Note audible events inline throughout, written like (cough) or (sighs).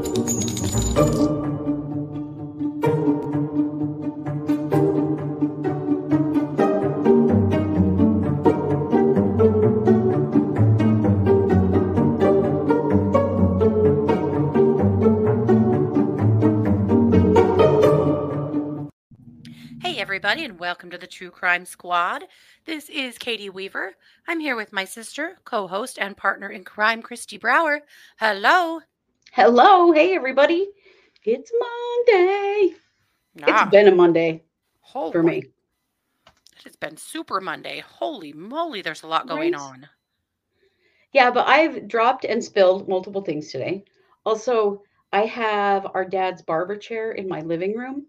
Hey, everybody, and welcome to the True Crime Squad. This is Katie Weaver. I'm here with my sister, co host, and partner in crime, Christy Brower. Hello. Hello. Hey, everybody. It's Monday. Ah, It's been a Monday oh for me. It has been Super Monday. Holy moly, there's a lot going Right? on. Yeah, but I've dropped and spilled multiple things today. Also, I have our dad's barber chair in my living room.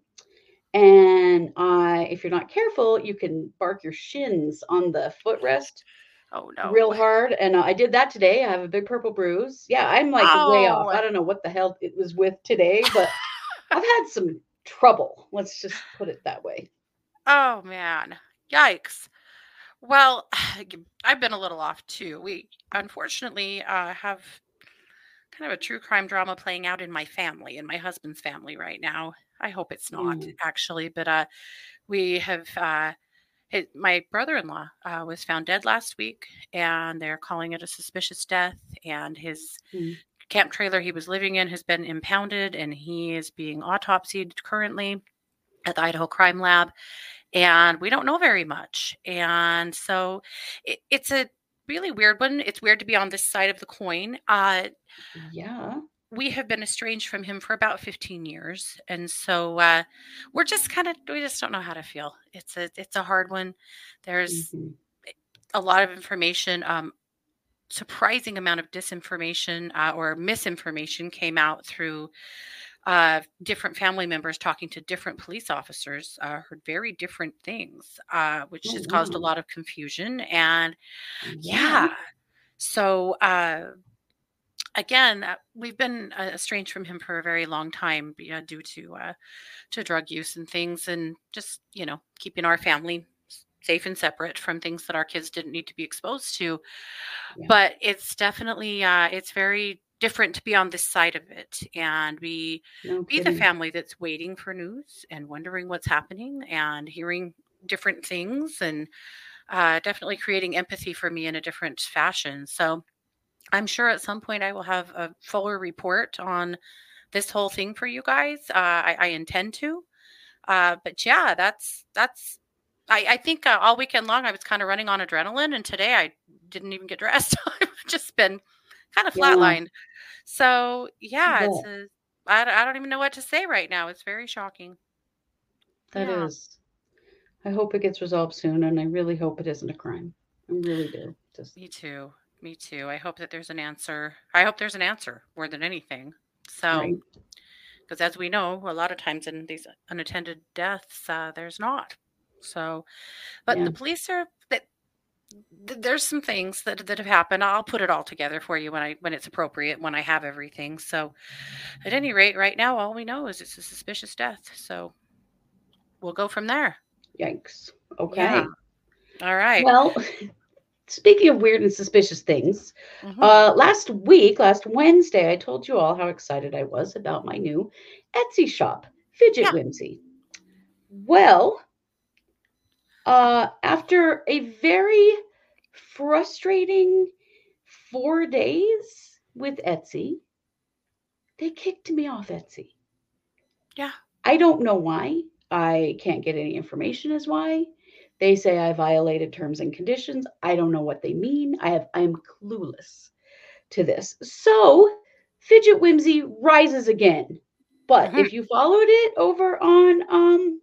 And I, if you're not careful, you can bark your shins on the footrest Oh, no. real hard. And uh, I did that today. I have a big purple bruise. Yeah, I'm like way off. I don't know what the hell it was with today, but (laughs) I've had some trouble. Let's just put it that way. Oh, man. Yikes. Well, (sighs) I've been a little off too. We unfortunately uh, have kind of a true crime drama playing out in my family, in my husband's family right now. I hope it's not Mm. actually, but uh, we have. It, my brother-in-law uh, was found dead last week, and they're calling it a suspicious death. And his Mm. camp trailer he was living in has been impounded, and he is being autopsied currently at the Idaho Crime Lab. And we don't know very much, and so it, it's a really weird one. It's weird to be on this side of the coin. Uh, Yeah. We have been estranged from him for about 15 years and so uh, we're just kind of we just don't know how to feel it's a it's a hard one there's Mhm. a lot of information um surprising amount of disinformation uh, or misinformation came out through uh, different family members talking to different police officers uh, heard very different things uh, which Oh, has caused a lot of confusion and yeah. So uh, again, uh, we've been uh, estranged from him for a very long time be- uh, due to uh, to drug use and things, and just you know keeping our family safe and separate from things that our kids didn't need to be exposed to. Yeah. But it's definitely uh, it's very different to be on this side of it and be No be the family that's waiting for news and wondering what's happening and hearing different things and uh, definitely creating empathy for me in a different fashion. So I'm sure at some point I will have a fuller report on this whole thing for you guys. Uh, I, I intend to. Uh, but yeah, that's that's. I, I think uh, all weekend long I was kind of running on adrenaline, and today I didn't even get dressed. (laughs) I've just been kind of Yeah. flatlined. So yeah, Yeah. a, I, don't- I don't even know what to say right now. It's very shocking. That Yeah. is. I hope it gets resolved soon, and I really hope it isn't a crime. I really do. Just Me too. Me too. I hope that there's an answer. I hope there's an answer more than anything. So, right. because as we know, a lot of times in these unattended deaths, uh, there's not. So, but Yeah. the police are that. th- There's some things that that have happened. I'll put it all together for you when I when it's appropriate when I have everything. So, at any rate, right now all we know is it's a suspicious death. So, we'll go from there. Yikes. Okay. Yeah. All right. Well, (laughs) speaking of weird and suspicious things, Mhm. uh, last week, last Wednesday, I told you all how excited I was about my new Etsy shop, Fidget Yeah. Whimsy. Well, uh, after a very frustrating four days with Etsy, they kicked me off Etsy. Yeah. I don't know why. I can't get any information as why. They say I violated terms and conditions. I don't know what they mean. I have I am clueless to this. So Fidget Whimsy rises again. But Mhm. if you followed it over on um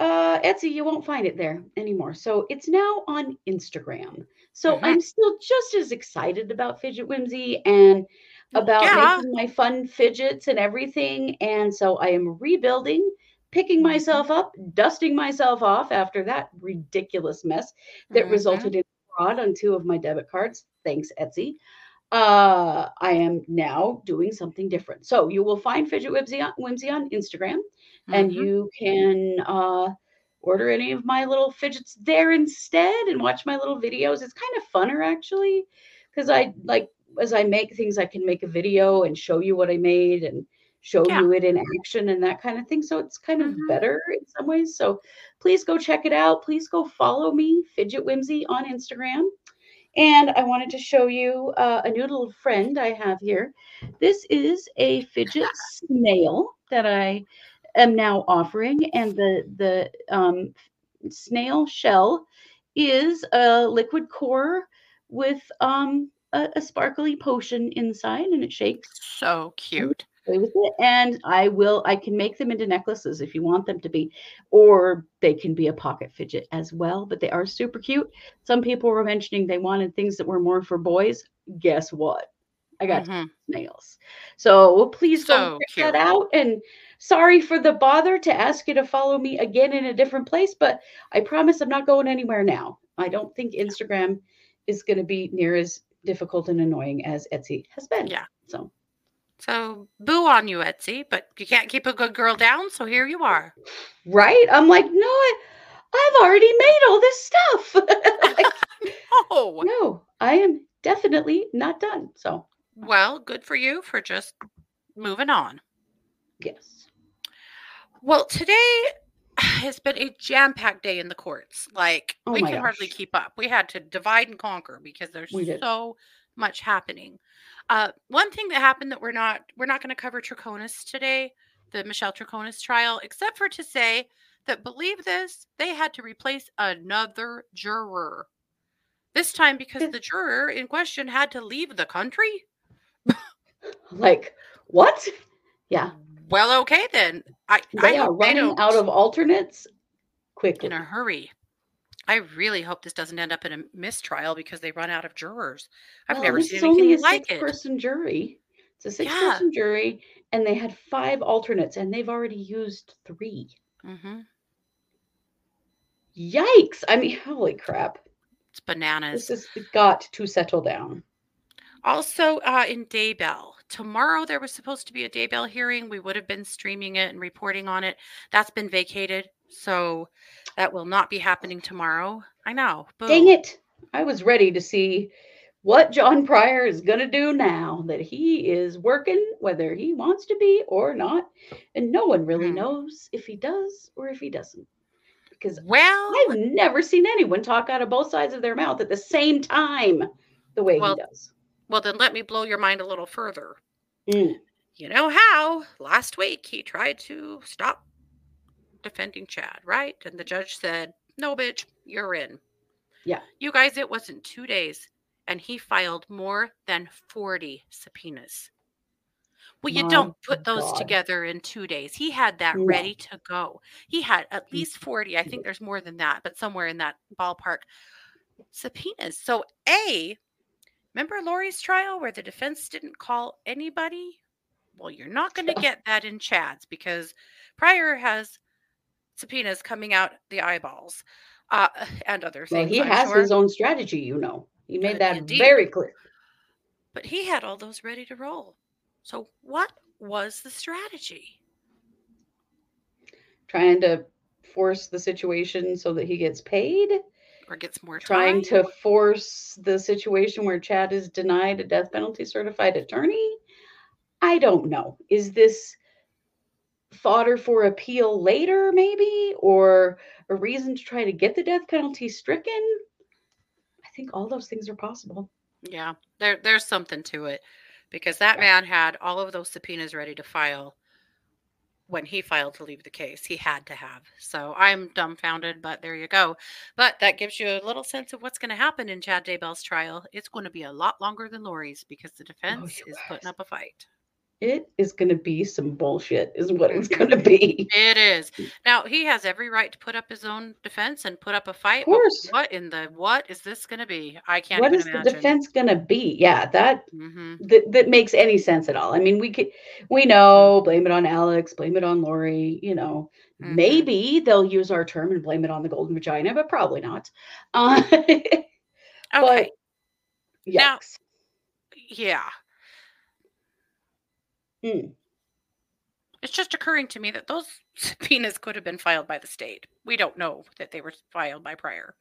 uh Etsy, you won't find it there anymore. So it's now on Instagram. So Mhm. I'm still just as excited about Fidget Whimsy and about yeah. making my fun fidgets and everything. And so I am rebuilding, picking Mhm. myself up, dusting myself off after that ridiculous mess that Mhm. resulted in fraud on two of my debit cards. Thanks, Etsy. Uh, I am now doing something different. So you will find Fidget Whimsy on, Whimsy on Instagram, and Mhm. you can uh, order any of my little fidgets there instead and watch my little videos. It's kind of funner actually, because I like as I make things, I can make a video and show you what I made and show Yeah. you it in action and that kind of thing. So it's kind of Mhm. better in some ways. So please go check it out. Please go follow me, Fidget Whimsy, on Instagram. And I wanted to show you uh, a new little friend I have here. This is a fidget (laughs) snail that I am now offering, and the the um, snail shell is a liquid core with um, a, a sparkly potion inside, and it shakes So cute. Play with it and i will i can make them into necklaces if you want them to be or they can be a pocket fidget as well but they are super cute. Some people were mentioning they wanted things that were more for boys. Guess what? I got Mhm. snails so please So go check cute. that out and sorry for the bother to ask you to follow me again in a different place but i promise i'm not going anywhere now. I don't think instagram is going to be near as difficult and annoying as etsy has been. Yeah. so So boo on you, Etsy, but you can't keep a good girl down. So here you are. right? I'm like, no, I, I've already made all this stuff. (laughs) Like, (laughs) Oh, no, I am definitely not done. So, well, good for you for just moving on. yes. Well, today has been a jam-packed day in the courts. Like Oh we can hardly keep up. We had to divide and conquer because there's so much happening. Uh, one thing that happened that we're not we're not going to cover Troconis today, the Michelle Troconis trial, except for to say that believe this, they had to replace another juror. This time because the juror in question had to leave the country. Like, what? Yeah. Well, okay then. I I They are running out of alternates quickly. in a hurry. I really hope this doesn't end up in a mistrial because they run out of jurors. I've Well, never seen anything a like six it. person jury. It's a six Yeah. person jury, and they had five alternates, and they've already used three. hmm Yikes. I mean, holy crap. It's bananas. This has got to settle down. Also, uh, in Daybell, tomorrow there was supposed to be a Daybell hearing. We would have been streaming it and reporting on it. That's been vacated, so that will not be happening tomorrow. I know. Dang it. I was ready to see what John Prior is going to do now that he is working, whether he wants to be or not. And no one really Hmm. knows if he does or if he doesn't. Because Well, I've never seen anyone talk out of both sides of their mouth at the same time the way Well, he does. Well, then let me blow your mind a little further. Mm. You know how last week he tried to stop defending Chad, right? And the judge said, No, bitch, you're in. Yeah. You guys, it wasn't two days, and he filed more than 40 subpoenas. Well, you My don't put those God. together in two days. He had that No. ready to go. He had at least 40. I think there's more than that, but somewhere in that ballpark subpoenas. So, A, remember Lori's trial where the defense didn't call anybody? Well, you're not going to get that in Chad's because Prior has subpoenas coming out the eyeballs uh, (sighs) and other things. Well, he I'm has sure. his own strategy, you know. He made that indeed. very clear. But he had all those ready to roll. So, what was the strategy? Trying to force the situation so that he gets paid. Or gets more trying time? to force the situation where Chad is denied a death penalty certified attorney. I don't know. Is this fodder for appeal later, maybe, or a reason to try to get the death penalty stricken? I think all those things are possible. Yeah, there there's something to it because that Yeah. man had all of those subpoenas ready to file when he filed to leave the case. He had to have. So I'm dumbfounded, but there you go. But that gives you a little sense of what's going to happen in Chad Daybell's trial. It's going to be a lot longer than Lori's because the oh, defense you is putting up a fight. It is going to be some bullshit, is what it's going to be. It is. Now, he has every right to put up his own defense and put up a fight. Of course. What in the what is this going to be? I can't what is is the defense going to be? Yeah, that hmm that, that makes any sense at all. I mean, we could, we know, blame it on Alex, blame it on Lori, you know, Mhm. maybe they'll use our term and blame it on the golden vagina, but probably not. Uh, (laughs) Okay. but yeah. Mm. It's just occurring to me that those (laughs) subpoenas could have been filed by the state. We don't know that they were filed by Prior.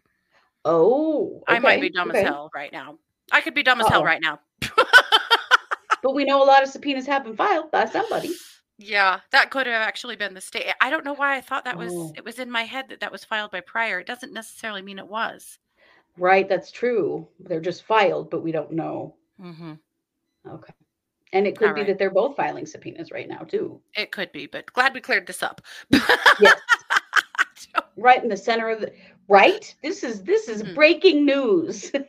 Oh, I might be dumb okay. as hell right now. I could be dumb as hell right now. (laughs) but we know a lot of subpoenas have been filed by somebody. Yeah, that could have actually been the state. I don't know why I thought that was Oh. it was in my head that that was filed by Prior. It doesn't necessarily mean it was. Right, that's true. They're just filed, but we don't know. hmm Okay. And it could All be right. that they're both filing subpoenas right now, too. It could be, but glad we cleared this up. Yes. (laughs) Right in the center of the right? This is this is Mhm. breaking news. (laughs)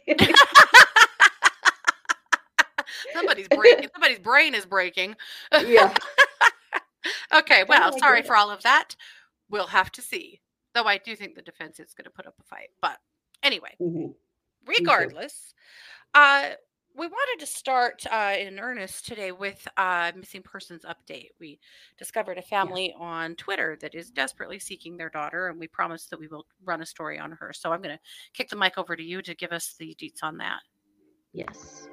somebody's breaking. (laughs) Somebody's brain is breaking. yeah. Okay, well, my sorry goodness. for all of that. We'll have to see. Though I do think the defense is going to put up a fight. But anyway, Mhm. regardless, uh, we wanted to start uh, in earnest today with uh, missing persons update. We discovered a family on Twitter that is desperately seeking their daughter, and we promised that we will run a story on her. So I'm going to kick the mic over to you to give us the deets on that. Yes.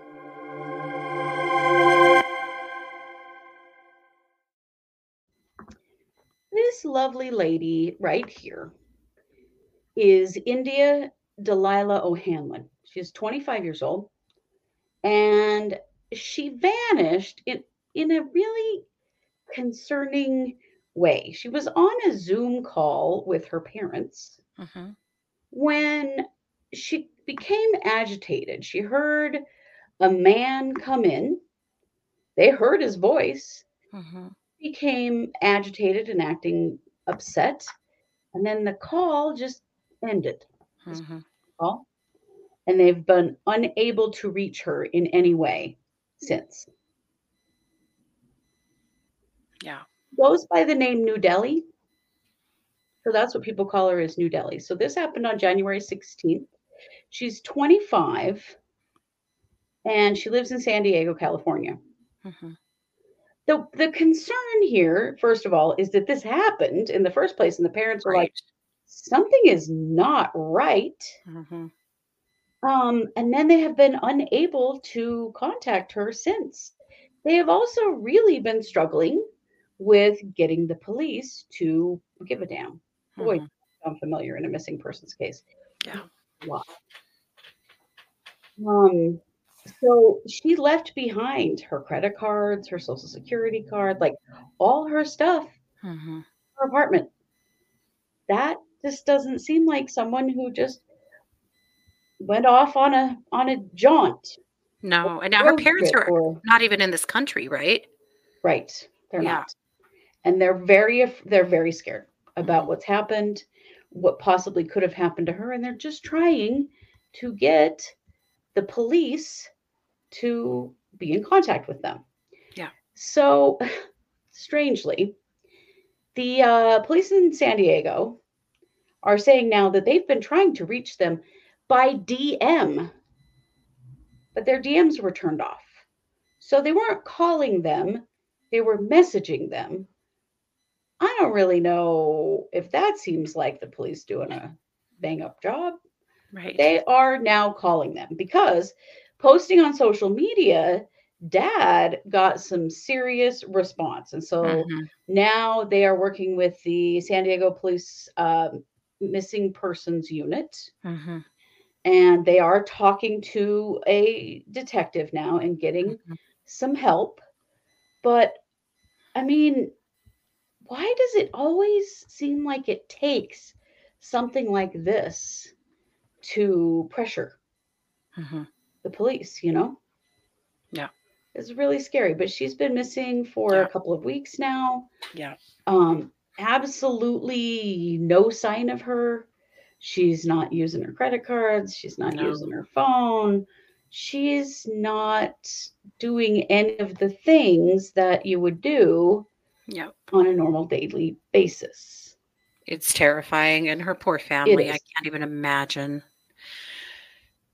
This lovely lady right here is India Delilah O'Hanlon. She's 25 years old and she vanished in, in a really concerning way. She was on a Zoom call with her parents hmm when she became agitated. She heard a man come in. They heard his voice, hmm became agitated and acting upset. And then the call just ended. hmm Call. And they've been unable to reach her in any way since. Yeah. Goes by the name New Delhi. So that's what people call her is New Delhi. So this happened on January 16th. She's 25 and she lives in San Diego, California. hmm The the concern here, first of all, is that this happened in the first place, and the parents were like, something is not right. hmm Um, and then they have been unable to contact her since. They have also really been struggling with getting the police to give a damn. Boy, Mhm. I'm familiar in a missing persons case. Yeah. Wow. Um, so she left behind her credit cards, her social security card, like all her stuff, hmm her apartment. That just doesn't seem like someone who just went off on a on a jaunt. No, and now her parents are or- not even in this country, right? right. They're Yeah. not. And they're very they're very scared about what's happened, what possibly could have happened to her, and they're just trying to get the police to be in contact with them. Yeah. So, (laughs) strangely, the uh, police in San Diego are saying now that they've been trying to reach them by DM, but their DMs were turned off. So they weren't calling them, they were messaging them. I don't really know if that seems like the police doing a bang up job Right. they are now calling them because posting on social media dad got some serious response and so Mhm. now they are working with the san diego police um, missing persons unit Mhm. And they are talking to a detective now and getting Mhm. some help but i mean why does it always seem like it takes something like this to pressure Mhm. the police, you know? Yeah. It's really scary, but she's been missing for Yeah. a couple of weeks now. Yeah. Um absolutely no sign of her. She's not using her credit cards, she's not No. using her phone. She's not doing any of the things that you would do Yep. on a normal daily basis. It's terrifying. And her poor family, I can't even imagine.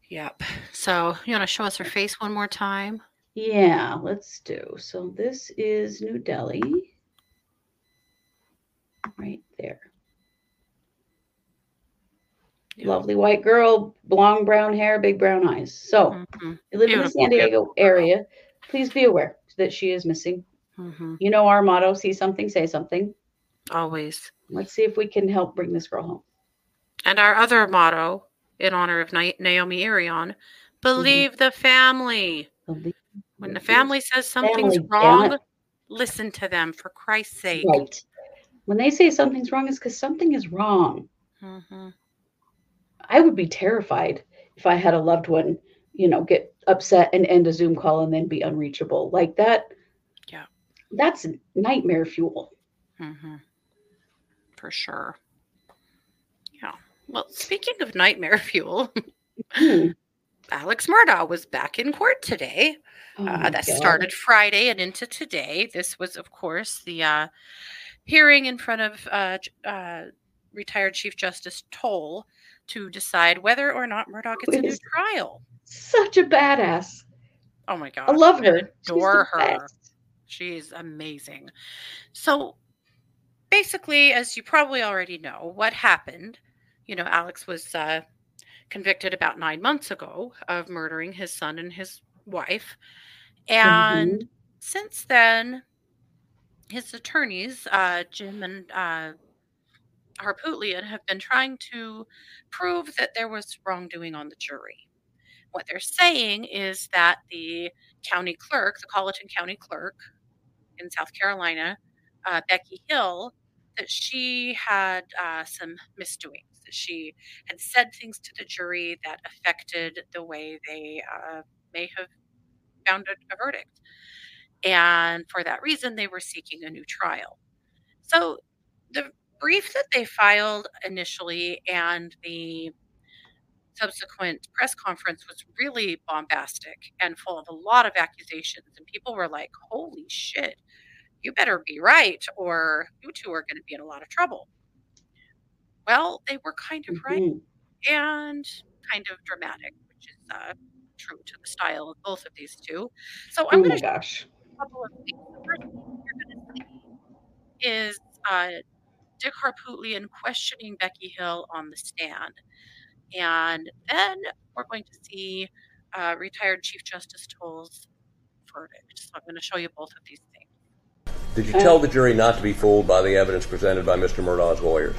Yep. So you want to show us her face one more time? Yeah, let's do. So this is New Delhi. Right there. Yeah. Lovely white girl, long brown hair, big brown eyes. So, Mhm. you live in the San Diego beautiful area. Please be aware that she is missing. Mhm. You know our motto see something, say something. Always. Let's see if we can help bring this girl home. And our other motto in honor of Naomi Irion believe the family. Believe When the family says something's Family, wrong, listen to them for Christ's sake. Right. When they say something's wrong, it's because something is wrong. Mhm. I would be terrified if I had a loved one, you know, get upset and end a Zoom call and then be unreachable. Like that. Yeah. That's nightmare fuel. hmm For sure. Yeah. Well, speaking of nightmare (laughs) fuel, Hmm. Alex Murdaugh was back in court today. Oh uh, that God. started Friday and into today. This was, of course, the uh, hearing in front of uh, uh, retired Chief Justice Toal to decide whether or not Murdaugh gets a new trial. Such a badass. Oh my God. I love her. She's adore the her. best. She's amazing. So basically, as you probably already know, what happened, you know, Alex was uh, convicted about nine months ago of murdering his son and his wife. And Mhm. since then, his attorneys, uh, Jim and uh, Harpootlian, have been trying to prove that there was wrongdoing on the jury. What they're saying is that the county clerk, the Colleton County clerk in South Carolina, uh, Becky Hill, that she had uh, some misdoings. That she had said things to the jury that affected the way they uh, may have found a, a verdict. And for that reason, they were seeking a new trial. So the brief that they filed initially and the subsequent press conference was really bombastic and full of a lot of accusations. And people were like, holy shit, you better be right, or you two are going to be in a lot of trouble. Well, they were kind of right Mhm. and kind of dramatic, which is uh, true to the style of both of these two. So I'm Oh going to gosh. a couple of things. The first thing you're going to see is uh, Dick Harpootlian questioning Becky Hill on the stand. And then we're going to see uh, retired Chief Justice Toal's verdict. So I'm going to show you both of these things. Did you tell the jury not to be fooled by the evidence presented by Mr. Murdaugh's lawyers?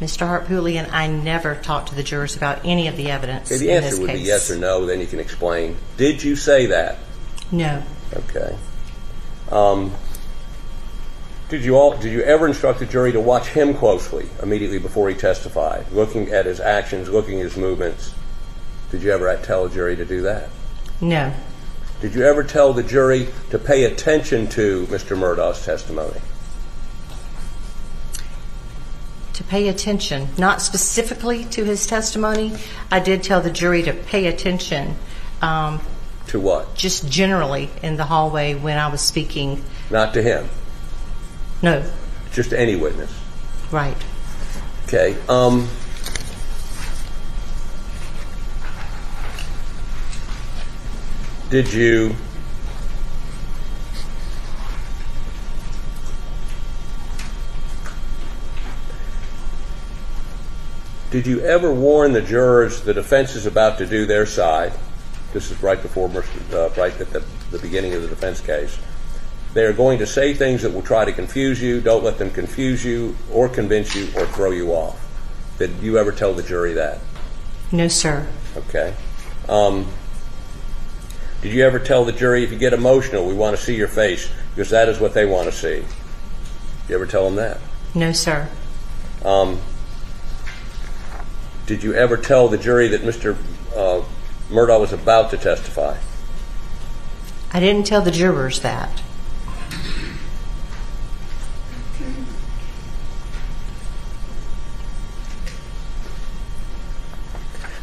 Mr. Harpootlian, I never talked to the jurors about any of the evidence Okay, the in answer this would case. be yes or no, then you can explain. Did you say that? No. Okay. Um, did you all? Did you ever instruct the jury to watch him closely immediately before he testified, looking at his actions, looking at his movements? Did you ever tell a jury to do that? No. Did you ever tell the jury to pay attention to Mr. Murdaugh's testimony? To pay attention, not specifically to his testimony, I did tell the jury to pay attention um, To what? just generally in the hallway when I was speaking. Not to him, No, just any witness. right. Okay. Um, did you did you ever warn the jurors the defense is about to do their side? This is right before Mr. Uh, right at the, the beginning of the defense case. They are going to say things that will try to confuse you. Don't let them confuse you or convince you or throw you off. Did you ever tell the jury that? No, sir. Okay. Um, did you ever tell the jury if you get emotional, we want to see your face because that is what they want to see? You ever tell them that? No, sir. Um, did you ever tell the jury that Mr. Uh, Murdaugh was about to testify? I didn't tell the jurors that.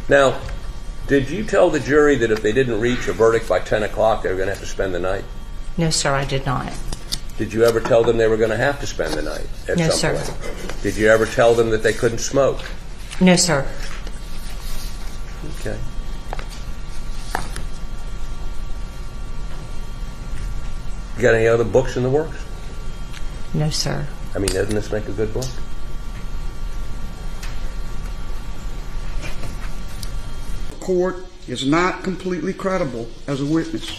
Now, did you tell the jury that if they didn't reach a verdict by 10 o'clock, they were going to have to spend the night? No, sir, I did not. Did you ever tell them they were going to have to spend the night at No, some sir. point? Did you ever tell them that they couldn't smoke? No, sir. Okay. You got any other books in the works? No, sir. I mean, doesn't this make a good book? Court is not completely credible as a witness.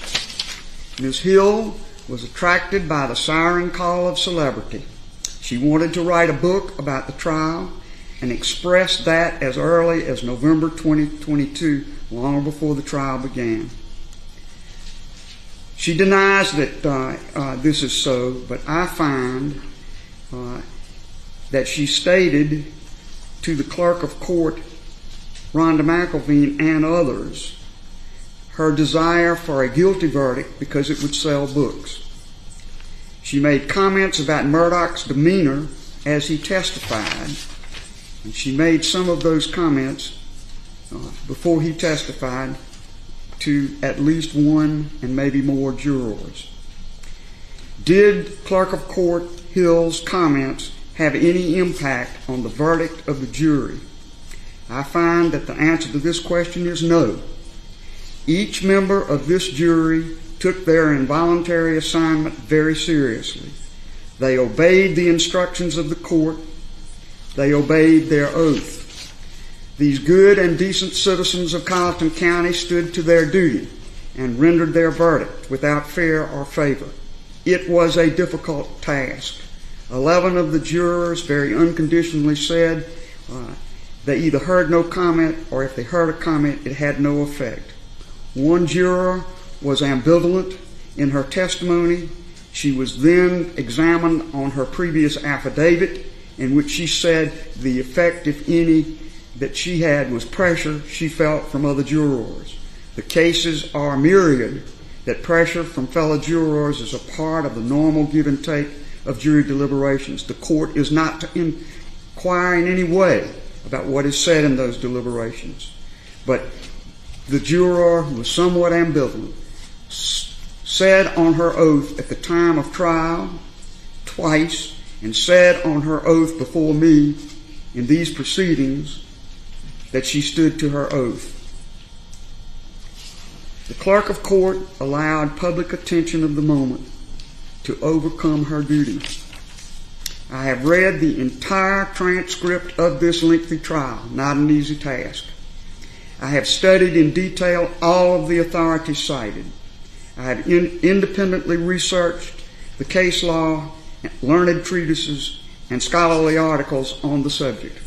Ms. Hill was attracted by the siren call of celebrity. She wanted to write a book about the trial and expressed that as early as November 2022, long before the trial began. She denies that uh, uh, this is so, but I find uh, that she stated to the clerk of court, Rhonda McElveen, and others, her desire for a guilty verdict because it would sell books. She made comments about Murdaugh's demeanor as he testified, and she made some of those comments uh, before he testified to at least one and maybe more jurors. Did Clerk of Court Hill's comments have any impact on the verdict of the jury? I find that the answer to this question is no. Each member of this jury took their involuntary assignment very seriously. They obeyed the instructions of the court. They obeyed their oath. These good and decent citizens of Colleton County stood to their duty and rendered their verdict without fear or favor. It was a difficult task. Eleven of the jurors very unconditionally said uh, they either heard no comment or if they heard a comment, it had no effect. One juror was ambivalent in her testimony. She was then examined on her previous affidavit in which she said the effect, if any, that she had was pressure she felt from other jurors. The cases are myriad that pressure from fellow jurors is a part of the normal give and take of jury deliberations. The court is not to inquire in any way about what is said in those deliberations. But the juror was somewhat ambivalent said on her oath at the time of trial twice and said on her oath before me in these proceedings that she stood to her oath. The clerk of court allowed public attention of the moment to overcome her duty. I have read the entire transcript of this lengthy trial, not an easy task. I have studied in detail all of the authorities cited. I have in, independently researched the case law, learned treatises, and scholarly articles on the subject.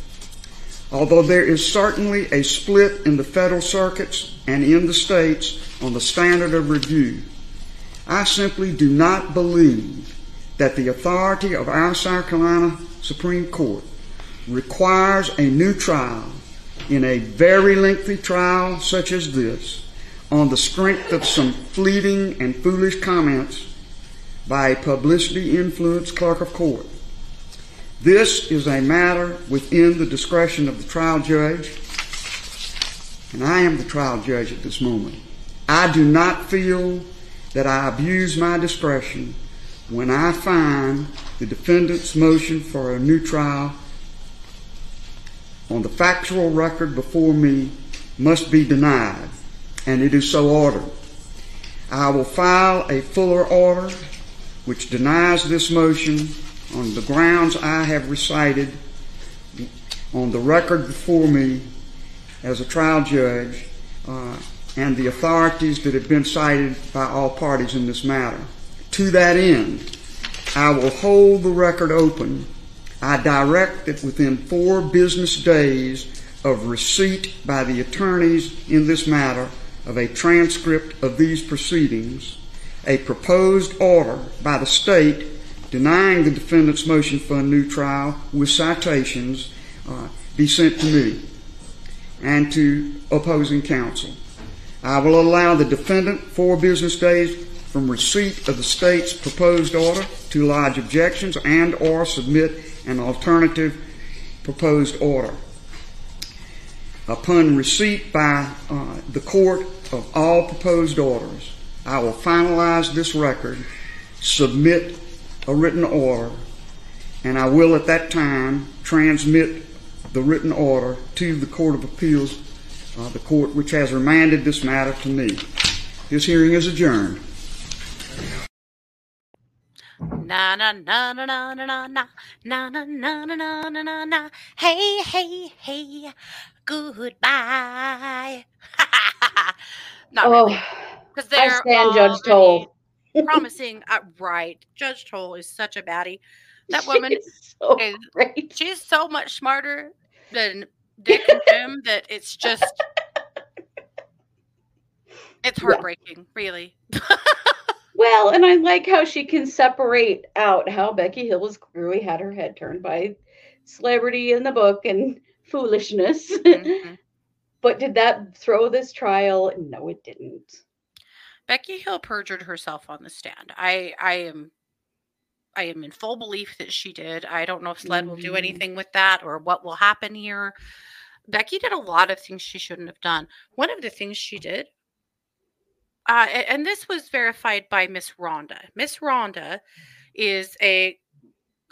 Although there is certainly a split in the federal circuits and in the states on the standard of review, I simply do not believe that the authority of our South Carolina Supreme Court requires a new trial in a very lengthy trial such as this on the strength of some fleeting and foolish comments by a publicity influenced clerk of court. This is a matter within the discretion of the trial judge, and I am the trial judge at this moment. I do not feel that I abuse my discretion when I find the defendant's motion for a new trial on the factual record before me must be denied, and it is so ordered. I will file a fuller order which denies this motion on the grounds I have recited on the record before me as a trial judge uh, and the authorities that have been cited by all parties in this matter. To that end, I will hold the record open. I direct that within four business days of receipt by the attorneys in this matter of a transcript of these proceedings, a proposed order by the state denying the defendant's motion for a new trial with citations uh, be sent to me and to opposing counsel. I will allow the defendant four business days from receipt of the state's proposed order to lodge objections and or submit an alternative proposed order. Upon receipt by uh, the court of all proposed orders, I will finalize this record, submit a written order, and I will at that time transmit the written order to the Court of Appeals, uh, the court which has remanded this matter to me. This hearing is adjourned. Na na na na na na na na na na na na na na na hey hey hey goodbye. Not Oh, really, because I they're stand Judge Toal. promising. Uh, right, Judge Toal is such a baddie. That woman She's so is great. she's so much smarter than Dick and Jim that it's just it's Yeah. heartbreaking, really. Well, and I like how she can separate out how Becky Hill has clearly had her head turned by celebrity in the book and (laughs) foolishness. Mm-hmm. (laughs) but did that throw this trial? No, it didn't. Becky Hill perjured herself on the stand. I I am I am in full belief that she did. I don't know if SLED will do Mhm. anything with that or what will happen here. Becky did a lot of things she shouldn't have done. One of the things she did, uh, and this was verified by Miss Rhonda. Miss Rhonda is a,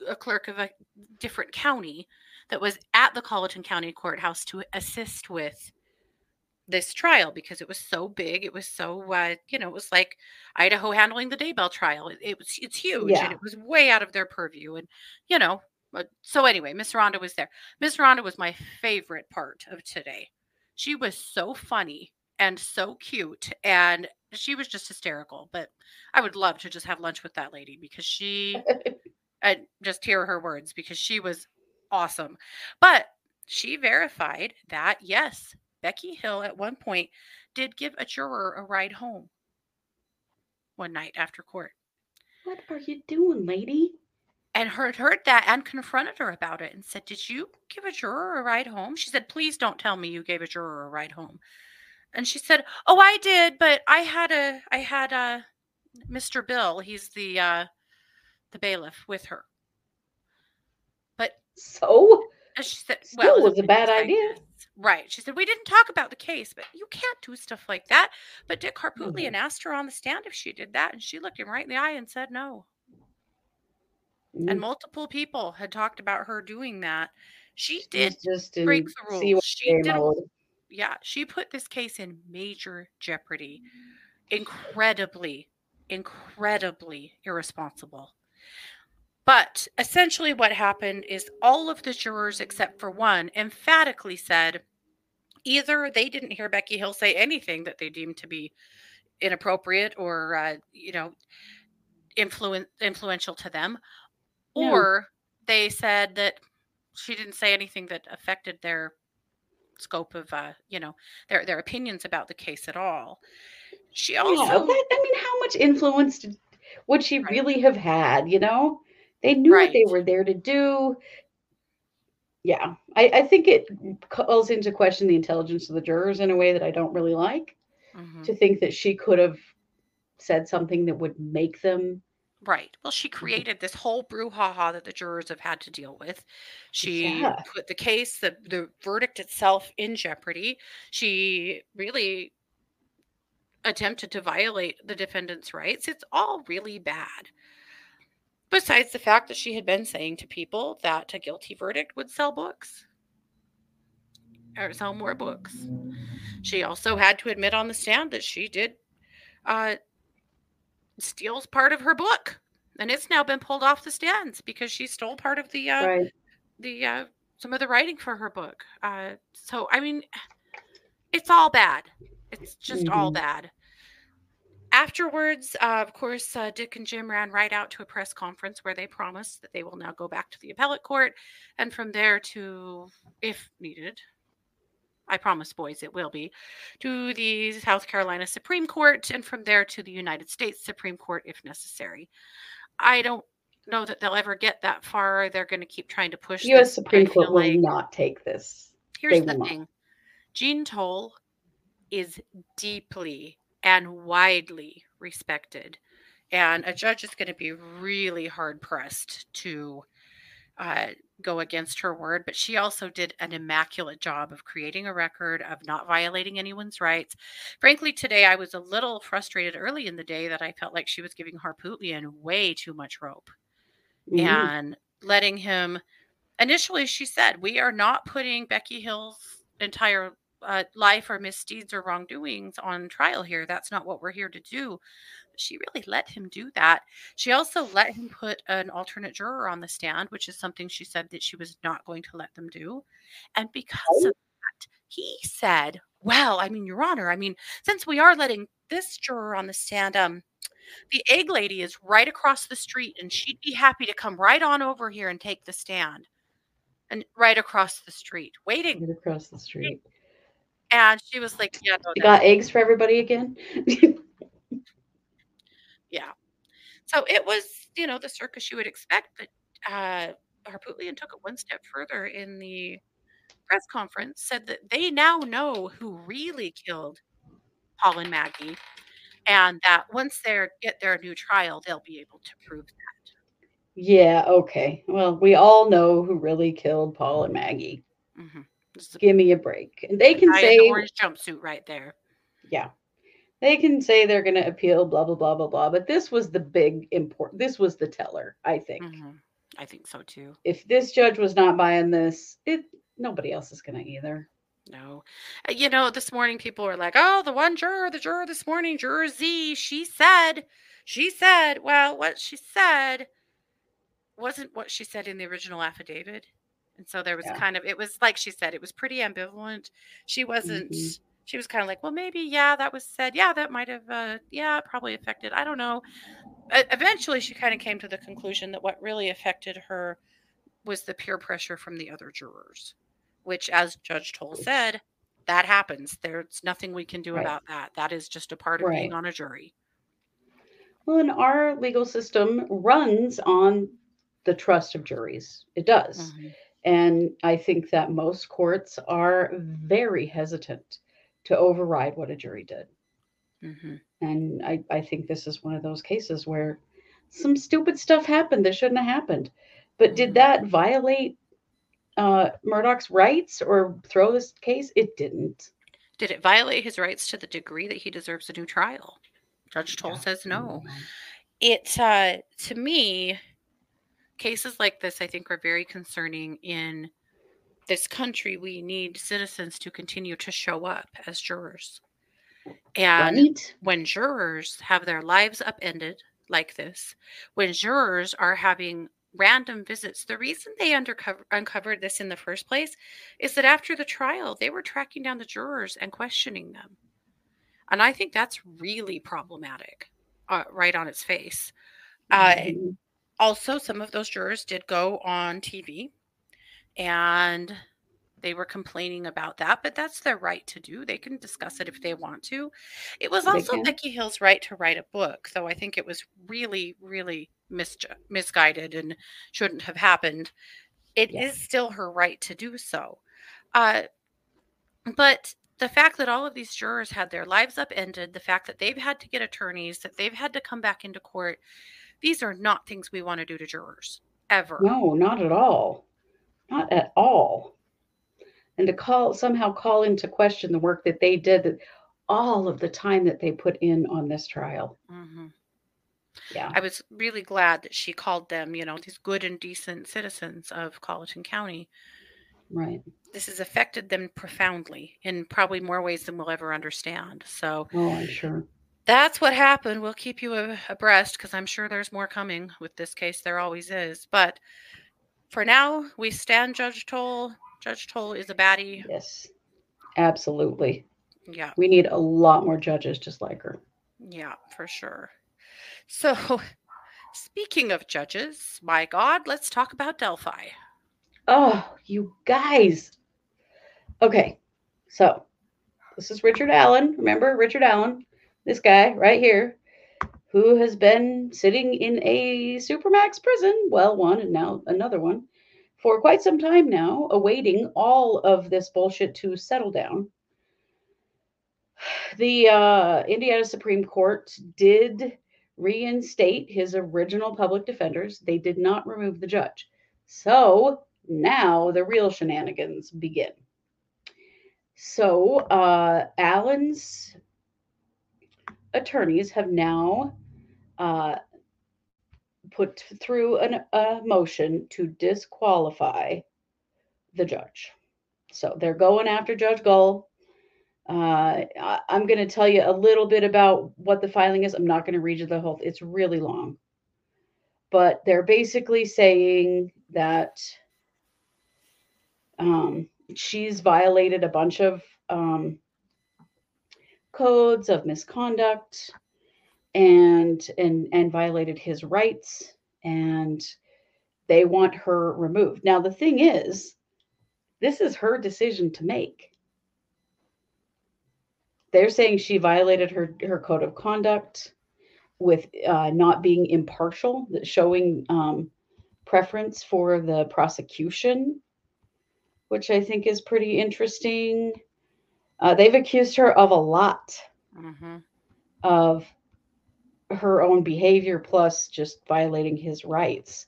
a clerk of a different county that was at the Colleton County Courthouse to assist with this trial because it was so big. It was so, uh, you know, it was like Idaho handling the Daybell trial. It, it was, it's huge, Yeah. and it was way out of their purview. And you know, so anyway, Miss Rhonda was there. Miss Rhonda was my favorite part of today. She was so funny and so cute, and she was just hysterical. But I would love to just have lunch with that lady because she, (laughs) and just hear her words because she was awesome. But she verified that yes, Becky Hill at one point did give a juror a ride home one night after court What are you doing, lady? and heard heard that and confronted her about it and said, "Did you give a juror a ride home?" She said, "Please don't tell me you gave a juror a ride home." And she said, "Oh, I did, but I had a I had a Mr. Bill, he's the uh the bailiff with her." But So and she said, Still "Well, was a bad idea. Right. She said, We didn't talk about the case, but you can't do stuff like that. But Dick Harpootlian Mhm. asked her on the stand if she did that, and she looked him right in the eye and said no. mm, And multiple people had talked about her doing that. She did, just break the rules. She did. Yeah, she put this case in major jeopardy. Incredibly, incredibly irresponsible. But essentially, what happened is all of the jurors, except for one, emphatically said either they didn't hear Becky Hill say anything that they deemed to be inappropriate or, uh, you know, influen- influential to them, No. or they said that she didn't say anything that affected their scope of, uh, you know, their their opinions about the case at all. She Yeah, also that, I mean, how much influence did, would she Right. really have had? You know, they knew what they were there to do. Yeah, I, I think it calls into question the intelligence of the jurors in a way that I don't really like. Mhm. To think that she could have said something that would make them. Right. Well, she created this whole brouhaha that the jurors have had to deal with. She Yeah. put the case, the, the verdict itself in jeopardy. She really attempted to violate the defendant's rights. It's all really bad. Besides the fact that she had been saying to people that a guilty verdict would sell books or sell more books. She also had to admit on the stand that she did uh, steals part of her book, and it's now been pulled off the stands because she stole part of the uh, right. the uh, some of the writing for her book. Uh, so I mean, it's all bad. It's just all Mhm. bad. Afterwards, uh, of course, uh, Dick and Jim ran right out to a press conference where they promised that they will now go back to the appellate court, and from there to, if needed, I promise, boys, it will be, to the South Carolina Supreme Court, and from there to the United States Supreme Court if necessary. I don't know that they'll ever get that far. They're going to keep trying to push. The U.S. this, Supreme Court will like- not take this. Here's they the not. thing Jean Toal is deeply and widely respected. And a judge is going to be really hard pressed to uh, go against her word. But she also did an immaculate job of creating a record, of not violating anyone's rights. Frankly, today I was a little frustrated early in the day that I felt like she was giving Harpootlian way too much rope Mhm. and letting him initially she said we are not putting becky hill's entire uh, life or misdeeds or wrongdoings on trial here that's not what we're here to do she really let him do that. She also let him put an alternate juror on the stand which is something she said that she was not going to let them do. And because of that he said well i mean your honor i mean since we are letting this juror on the stand um the egg lady is right across the street and she'd be happy to come right on over here and take the stand. And right across the street waiting Right across the street. and she was like yeah no, You got eggs for everybody again? (laughs) Yeah. So it was, you know, the circus you would expect, but uh, Harpootlian took it one step further in the press conference, said that they now know who really killed Paul and Maggie, and that once they get their new trial, they'll be able to prove that. Yeah, okay. Well, we all know who really killed Paul and Maggie. Mm-hmm. Give me a break. And they can say orange jumpsuit right there. yeah. They can say they're going to appeal blah blah blah blah blah, but this was the big important this was the teller, I think. Mhm. I think so too. If this judge was not buying this, it nobody else is going to either. No. Uh, You know, this morning people were like, oh, the one juror, the juror this morning, juror Z, she said, she said, well, what she said wasn't what she said in the original affidavit. And so there was Yeah. kind of, it was like she said, it was pretty ambivalent. She wasn't, Mhm. She was kind of like, well, maybe, yeah, that was said. Yeah, that might have, uh, yeah, probably affected. I don't know. Eventually, she kind of came to the conclusion that what really affected her was the peer pressure from the other jurors, which, as Judge Toal said, that happens. There's nothing we can do Right. about that. That is just a part of being on a jury. Well, and our legal system runs on the trust of juries. It does. Mhm. And I think that most courts are very hesitant to override what a jury did. Mhm. And I, I think this is one of those cases where some stupid stuff happened that shouldn't have happened. But Mhm. did that violate uh, Murdaugh's rights or throw this case? It didn't. Did it violate his rights to the degree that he deserves a new trial? Judge Toal Yeah. says no. It, uh, to me, cases like this, I think, are very concerning in this country. We need citizens to continue to show up as jurors. And Right? when jurors have their lives upended like this, when jurors are having random visits, the reason they undercover, uncovered this in the first place is that after the trial, they were tracking down the jurors and questioning them. And I think that's really problematic, uh, right on its face. Uh, Mhm. also, some of those jurors did go on TV and they were complaining about that, but that's their right to do. They can discuss it if they want to. It was also. Becky Hill's right to write a book, though I think it was really, really misju- misguided and shouldn't have happened. It is Yeah. still her right to do so. Uh, but the fact that all of these jurors had their lives upended, the fact that they've had to get attorneys, that they've had to come back into court, these are not things we want to do to jurors ever. No, not at all. Not at all. And to call somehow call into question the work that they did, that all of the time that they put in on this trial. Mhm. Yeah. I was really glad that she called them, you know, these good and decent citizens of Colleton County. Right. This has affected them profoundly in probably more ways than we'll ever understand. So Oh, I'm sure. that's what happened. We'll keep you abreast because I'm sure there's more coming with this case. There always is. But for now, we stand Judge Toal. Judge Toal is a baddie. Yes. Absolutely. Yeah, We need a lot more judges just like her. yeah, for sure. So, (laughs) speaking of judges, my God, let's talk about Delphi. Oh, you guys. Okay. So, this is Richard Allen. Remember Richard Allen? This guy right here who has been sitting in a supermax prison, well, one and now another one, for quite some time now, awaiting all of this bullshit to settle down. (sighs) The uh, Indiana Supreme Court did reinstate his original public defenders. They did not remove the judge. So now the real shenanigans begin. So uh, Allen's attorneys have now uh, put through an, a motion to disqualify the judge. So they're going after Judge Gull. Uh, I, I'm going to tell you a little bit about what the filing is. I'm not going to read you the whole. It's really long, but they're basically saying that um, she's violated a bunch of um, codes of misconduct and and and violated his rights and they want her removed. Now the thing is this is her decision to make. They're saying she violated her her code of conduct with uh, not being impartial, showing um, preference for the prosecution, which I think is pretty interesting. Uh, they've accused her of a lot hmm of her own behavior plus just violating his rights.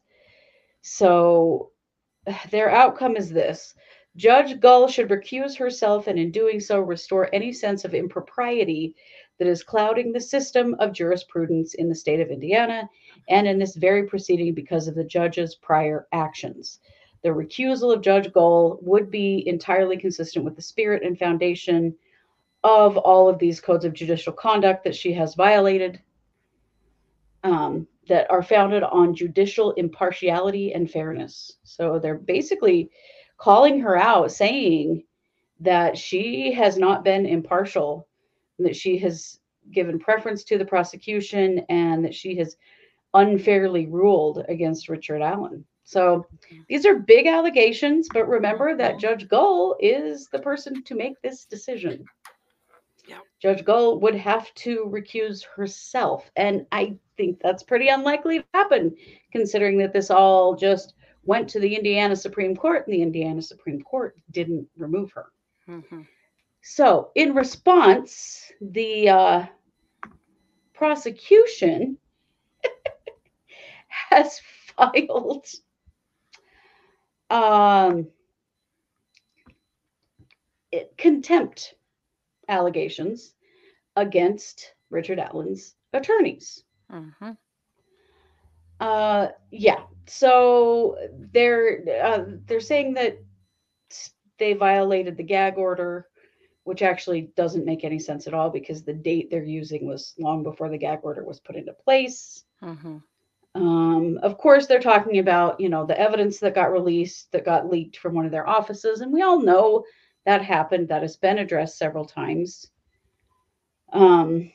So (sighs) their outcome is this Judge Gull should recuse herself and, in doing so, restore any sense of impropriety that is clouding the system of jurisprudence in the state of Indiana and in this very proceeding because of the judge's prior actions. The recusal of Judge Gull would be entirely consistent with the spirit and foundation of all of these codes of judicial conduct that she has violated um, that are founded on judicial impartiality and fairness. So they're basically calling her out, saying that she has not been impartial, that she has given preference to the prosecution, and that she has unfairly ruled against Richard Allen. So these are big allegations, but remember that Judge Gull is the person to make this decision. Judge Gull would have to recuse herself. And I think that's pretty unlikely to happen, considering that this all just went to the Indiana Supreme Court and the Indiana Supreme Court didn't remove her. hmm So, in response, the uh, prosecution (laughs) has filed um, contempt allegations against Richard Allen's attorneys. hmm Uh, yeah. So they're uh, they're saying that they violated the gag order, which actually doesn't make any sense at all because the date they're using was long before the gag order was put into place. hmm Um, of course, they're talking about you know the evidence that got released that got leaked from one of their offices, and we all know that happened. That has been addressed several times. Um,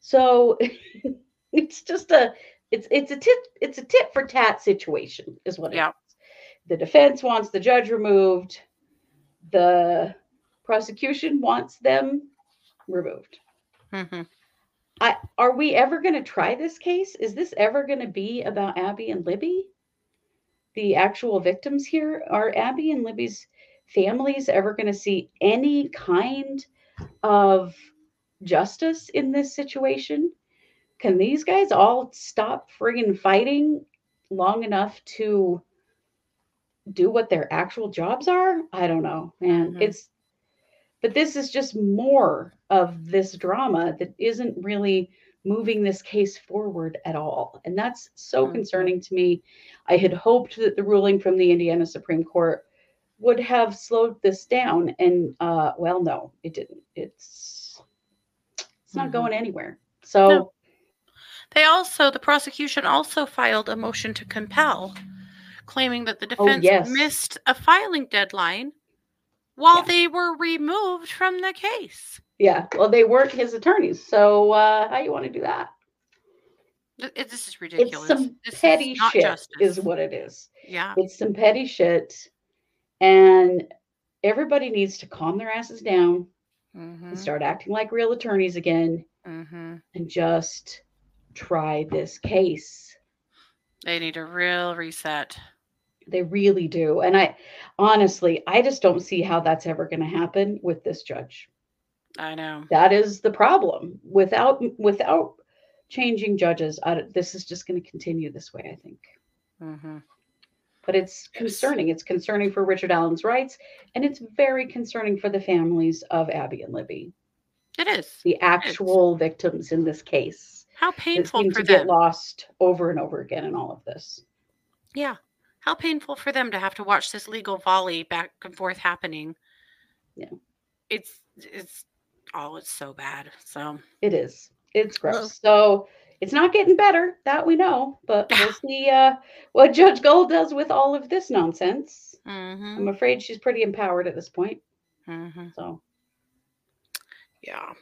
so (laughs) it's just a it's it's a tit it's a tit for tat situation is what it Yeah. is. The defense wants the judge removed. The prosecution wants them removed. hmm I, are we ever going to try this case? Is this ever going to be about Abby and Libby? The actual victims here? Are Abby and Libby's families ever going to see any kind of justice in this situation? Can these guys all stop friggin' fighting long enough to do what their actual jobs are? I don't know, man. Mhm. It's but this is just more of this drama that isn't really moving this case forward at all. And that's so Mhm. concerning to me. I had hoped that the ruling from the Indiana Supreme Court would have slowed this down. And uh, well, no, it didn't. It's it's not Mhm. going anywhere. So No. They also, the prosecution also filed a motion to compel, claiming that the defense Oh, yes. missed a filing deadline while Yeah. they were removed from the case. Yeah, well, they weren't his attorneys. So uh, how you want to do that? It- This is ridiculous. It's ridiculous. some This petty is shit, justice. is what it is. yeah. It's some petty shit. And everybody needs to calm their asses down hmm and start acting like real attorneys again hmm and just try this case. They need a real reset. They really do. And I honestly, I just don't see how that's ever going to happen with this judge. I know. That is the problem. Without without changing judges, I, this is just going to continue this way, I think. hmm But it's concerning. It's concerning for Richard Allen's rights, and it's very concerning for the families of Abby and Libby, It is. the actual victims in this case. How painful seem for to get lost over and over again in all of this. Yeah. How painful for them to have to watch this legal volley back and forth happening. Yeah. It's it's oh, it's so bad. So It is. It's Well- gross. So it's not getting better, that we know. But we'll (laughs) see uh, what Judge Gull does with all of this nonsense. hmm I'm afraid she's pretty empowered at this point. hmm So Yeah.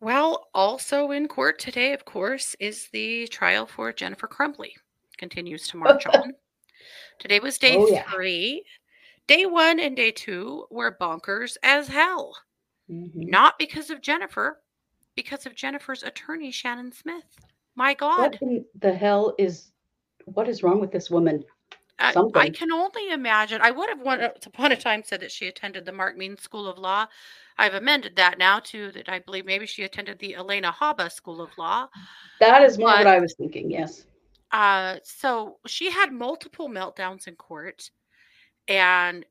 Well, also in court today, of course, is the trial for Jennifer Crumbley. Continues to march (laughs) on. Today was day Oh, yeah. three. Day one and day two were bonkers as hell. Mhm. Not because of Jennifer, because of Jennifer's attorney, Shannon Smith. My God. What in the hell is what is wrong with this woman? I, I can only imagine. I would have once upon a time said that she attended the Mark Mean School of Law. I've amended that now to that I believe maybe she attended the Alina Habba School of Law. That is more But- what I was thinking. Yes. Uh, so she had multiple meltdowns in court and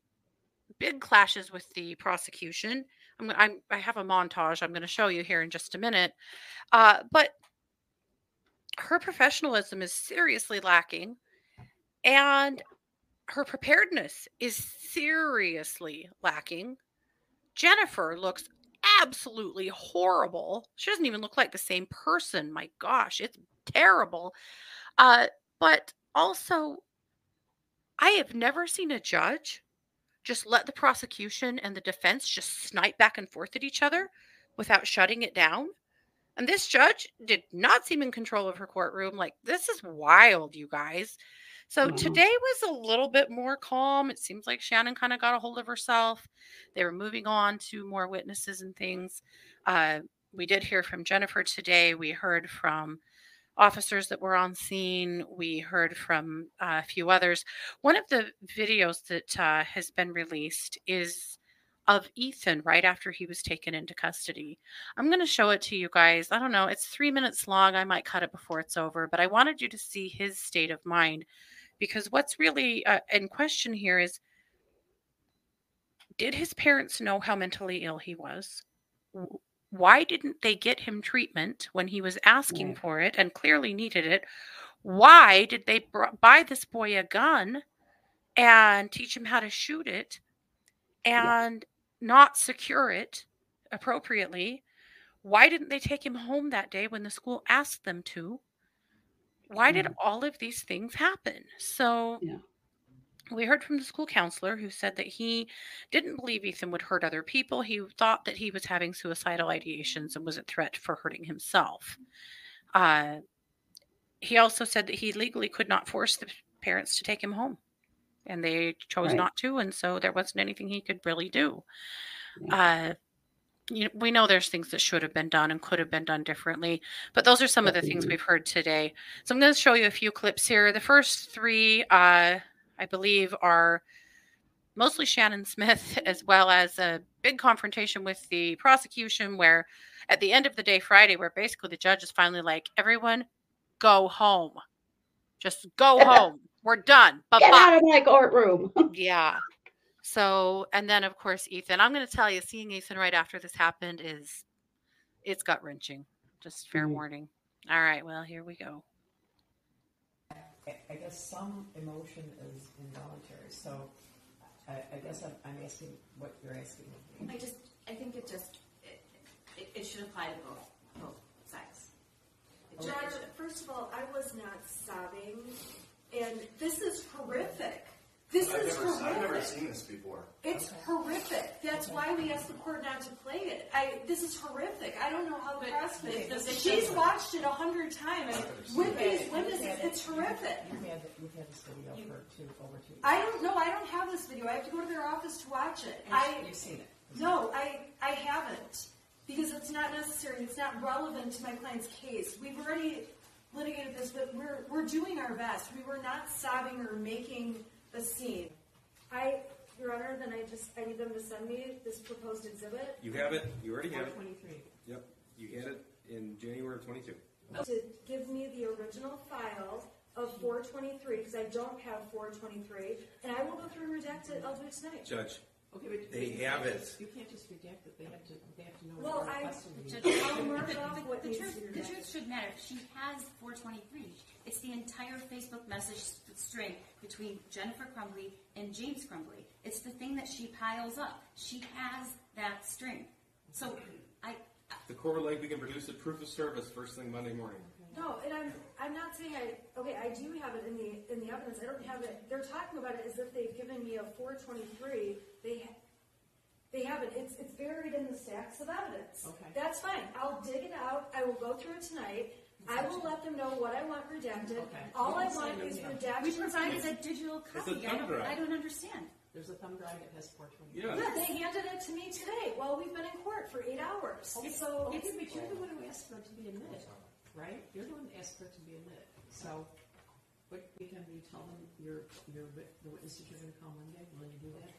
big clashes with the prosecution. I'm, I'm I have a montage I'm going to show you here in just a minute. Uh, but her professionalism is seriously lacking and her preparedness is seriously lacking. Jennifer looks absolutely horrible. She doesn't even look like the same person. My gosh, it's terrible. Uh, but also, I have never seen a judge just let the prosecution and the defense just snipe back and forth at each other without shutting it down. And this judge did not seem in control of her courtroom. Like, this is wild, you guys. So Mhm. today was a little bit more calm. It seems like Shannon kind of got a hold of herself. They were moving on to more witnesses and things. Uh, we did hear from Jennifer today. We heard from officers that were on scene. We heard from uh, a few others. One of the videos that uh, has been released is of Ethan right after he was taken into custody. I'm going to show it to you guys. I don't know, it's three minutes long. I might cut it before it's over, but I wanted you to see his state of mind because what's really uh, in question here is did his parents know how mentally ill he was? Why didn't they get him treatment when he was asking Right. for it and clearly needed it? Why did they buy this boy a gun and teach him how to shoot it and not secure it appropriately? Why didn't they take him home that day when the school asked them to? Why did all of these things happen? So, Yeah. We heard from the school counselor who said that he didn't believe Ethan would hurt other people. He thought that he was having suicidal ideations and was a threat for hurting himself. Uh, he also said that he legally could not force the parents to take him home, and they chose Right. not to, and so there wasn't anything he could really do. Uh, you know, we know there's things that should have been done and could have been done differently, but those are some of the things we've heard today. So I'm going to show you a few clips here. The first three, uh, I believe, are mostly Shannon Smith, (laughs) as well as a big confrontation with the prosecution, where at the end of the day, Friday, where basically the judge is finally like, everyone go home. Just go home. We're done. Get out of my courtroom. (laughs) Yeah. So, and then of course, Ethan, I'm going to tell you, seeing Ethan right after this happened is, it's gut wrenching. Just fair Mhm. warning. All right. Well, here we go. I- I guess some emotion is involuntary, so I, I guess I'm, I'm asking what you're asking of me. I just, I think it just, it, it, it should apply to both, both sides. It should- it first of all, I was not sobbing, and this is horrific. This I've is never, I've never seen this before. It's horrific. That's why we asked the court not to play it. I, this is horrific. I don't know how the But prosecutor, the- the she's watched it a hundred times with these witnesses. It's horrific. You've had, you've had this video for two, over two years. I don't know. I don't have this video. I have to go to their office to watch it. And I, You've seen it. No, I, I haven't, because it's not necessary, it's not relevant to my client's case. We've already litigated this, but we're, we're doing our best. We were not sobbing or making a scene. I, Your Honor, then I just, I need them to send me this proposed exhibit You have it. You already have it. Twenty-three. Yep. You had it in January of 22. to give me the original file of four twenty-three, because I don't have four twenty-three, and I will go through and redact it, I'll do it tonight. Judge, Okay, but. They you have can't it. just- You can't just redact it, they have to, they have to know Well, what I. Judge, I'll mark off the- what the needs truth, to be the redacted. truth should matter. She has 423. It's the entire Facebook message string between Jennifer Crumbley and James Crumbley. It's the thing that she piles up. She has that string. So I, the court would like we can produce a proof of service first thing Monday morning. No, and I'm, I'm not saying I, okay, I do have it in the, in the evidence, I don't have it, they're talking about it as if they've given me a four twenty-three, they, they haven't, it's, it's buried in the stacks of evidence. Okay. That's fine, I'll dig it out, I will go through it tonight, I will let them know what I want redacted, Okay. all I want is no, yeah. redacted. we provided a digital It's a copy. I thumb don't, drive. I don't understand. There's a thumb drive that has four twenty. Yeah. Yeah, they handed it to me today while we've been in court for eight hours. So Okay, but you're the one who asked for it to be admitted, right? You're the one who asked for it to be admitted. So, what weekend do you tell them your, your, wit- the witnesses you're gonna call Monday? Will you do that?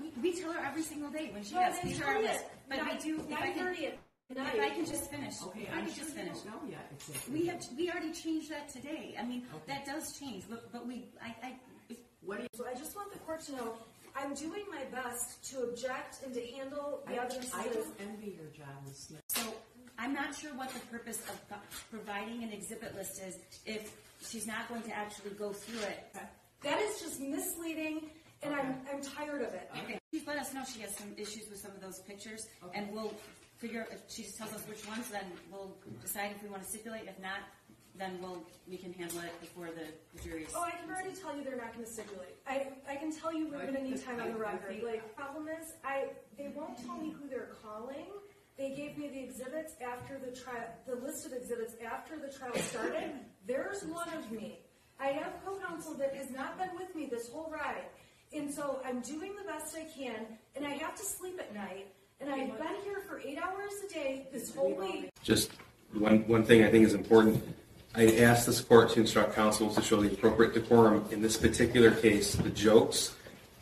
We, we tell her every single day when she But asks they me for told our me. But we do, if I can, 9:30 at if night. I can just finish, Okay, if I I'm could sure just you finish. don't know yet exactly. We have, we already changed that today. I mean, Okay. that does change, but, but we, I, I, if What do you, So I just want the court to know, I'm doing my best to object and to handle the I, evidence. I that is- don't envy your job, Ms. Smith. So I'm not sure what the purpose of pro- providing an exhibit list is if she's not going to actually go through it. That is just misleading, and I'm, I'm tired of it. Okay. Please let us know she has some issues with some of those pictures, and we'll figure, if she tells us which ones, then we'll decide if we want to stipulate. If not, then we'll, we can handle it before the the jury is. Oh, I can already tell you they're not gonna stipulate. I, I can tell you we're gonna need time on the record. Like, problem is, I, they won't tell me who they're calling. They gave me the exhibits after the trial, the list of exhibits after the trial started. There's one of me. I have co-counsel that has not been with me this whole ride. And so I'm doing the best I can, and I have to sleep at night. And I've been here for eight hours a day this whole week. Just one, one thing I think is important. I asked this court to instruct counsel to show the appropriate decorum. In this particular case, the jokes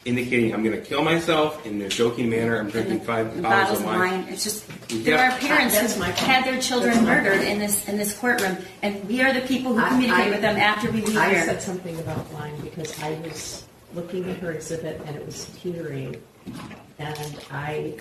indicating I'm going to kill myself in a joking manner. I'm drinking five The bottles of wine. It's just, there have- are parents who my had their children murdered in this, in this courtroom, and we are the people who I- communicate I- with them after we leave I here. said something about wine because I was looking at her exhibit and it was teetering. And I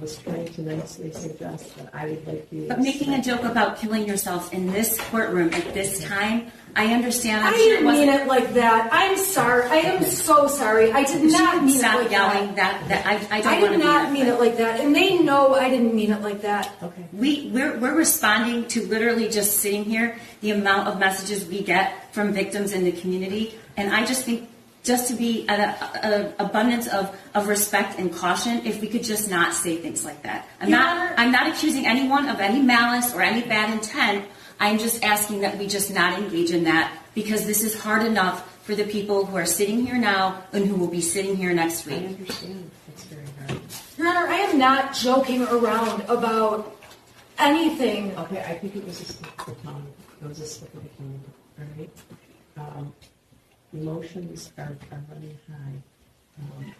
was trying to nicely suggest that I would like you. But making a joke about killing yourself in this courtroom at this time, I understand. I'm I sure didn't wasn't- mean it like that. I'm sorry. I am so sorry. I did not mean it like that. yelling that, that, I, I don't I want to did be not mean it like that, and they know I didn't mean it like that. Okay. We, we're, we're responding to literally just sitting here, the amount of messages we get from victims in the community. And I just think, just to be at a, a abundance of, of respect and caution, if we could just not say things like that. I'm Your not, Honor- I'm not accusing anyone of any malice or any bad intent. I'm just asking that we just not engage in that because this is hard enough for the people who are sitting here now and who will be sitting here next week. I understand. It's very hard. Your Honor, I am not joking around about anything. Okay, I think it was a slip of the tongue. It was a slip of the tongue, all right? Um, Emotions are, are running high. Um,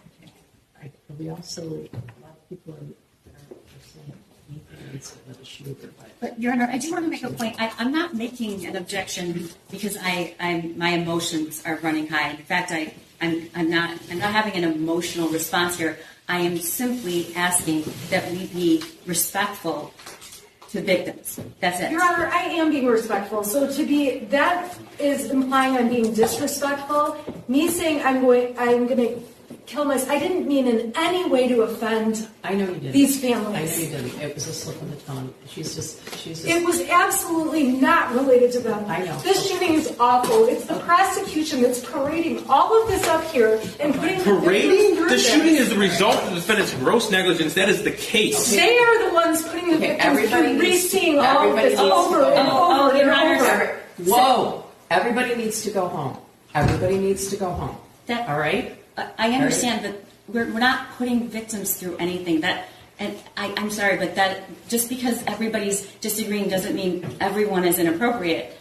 I, we also, a lot of people are, are saying, but Your Honor, I do want to make a point. I, I'm not making an objection because I, I'm, my emotions are running high. In fact, I, I'm, I'm not, I'm not having an emotional response here. I am simply asking that we be respectful to victims. That's it. Your Honor, I am being respectful. So to be, that is implying I'm being disrespectful. Me saying I'm going, I'm going to kill myself, I didn't mean in any way to offend I know you didn't. these I know families. you didn't. It was a slip of the tongue. She's just, she's just. It was absolutely not related to them. I know. This shooting is awful. It's the prosecution that's parading all of this up here and putting the victims Parading? through The this. shooting is the result of the defendant's gross negligence. That is the case. They are the ones putting the Okay, victims everybody through needs- re-seeing all of everybody this needs to over go and home. over Oh, and Your Honor, over. Whoa! Everybody needs to go home. Everybody needs to go home. That- All right? I I understand that we're, we're not putting victims through anything. That, and I, I'm sorry, but that just because everybody's disagreeing doesn't mean everyone is inappropriate.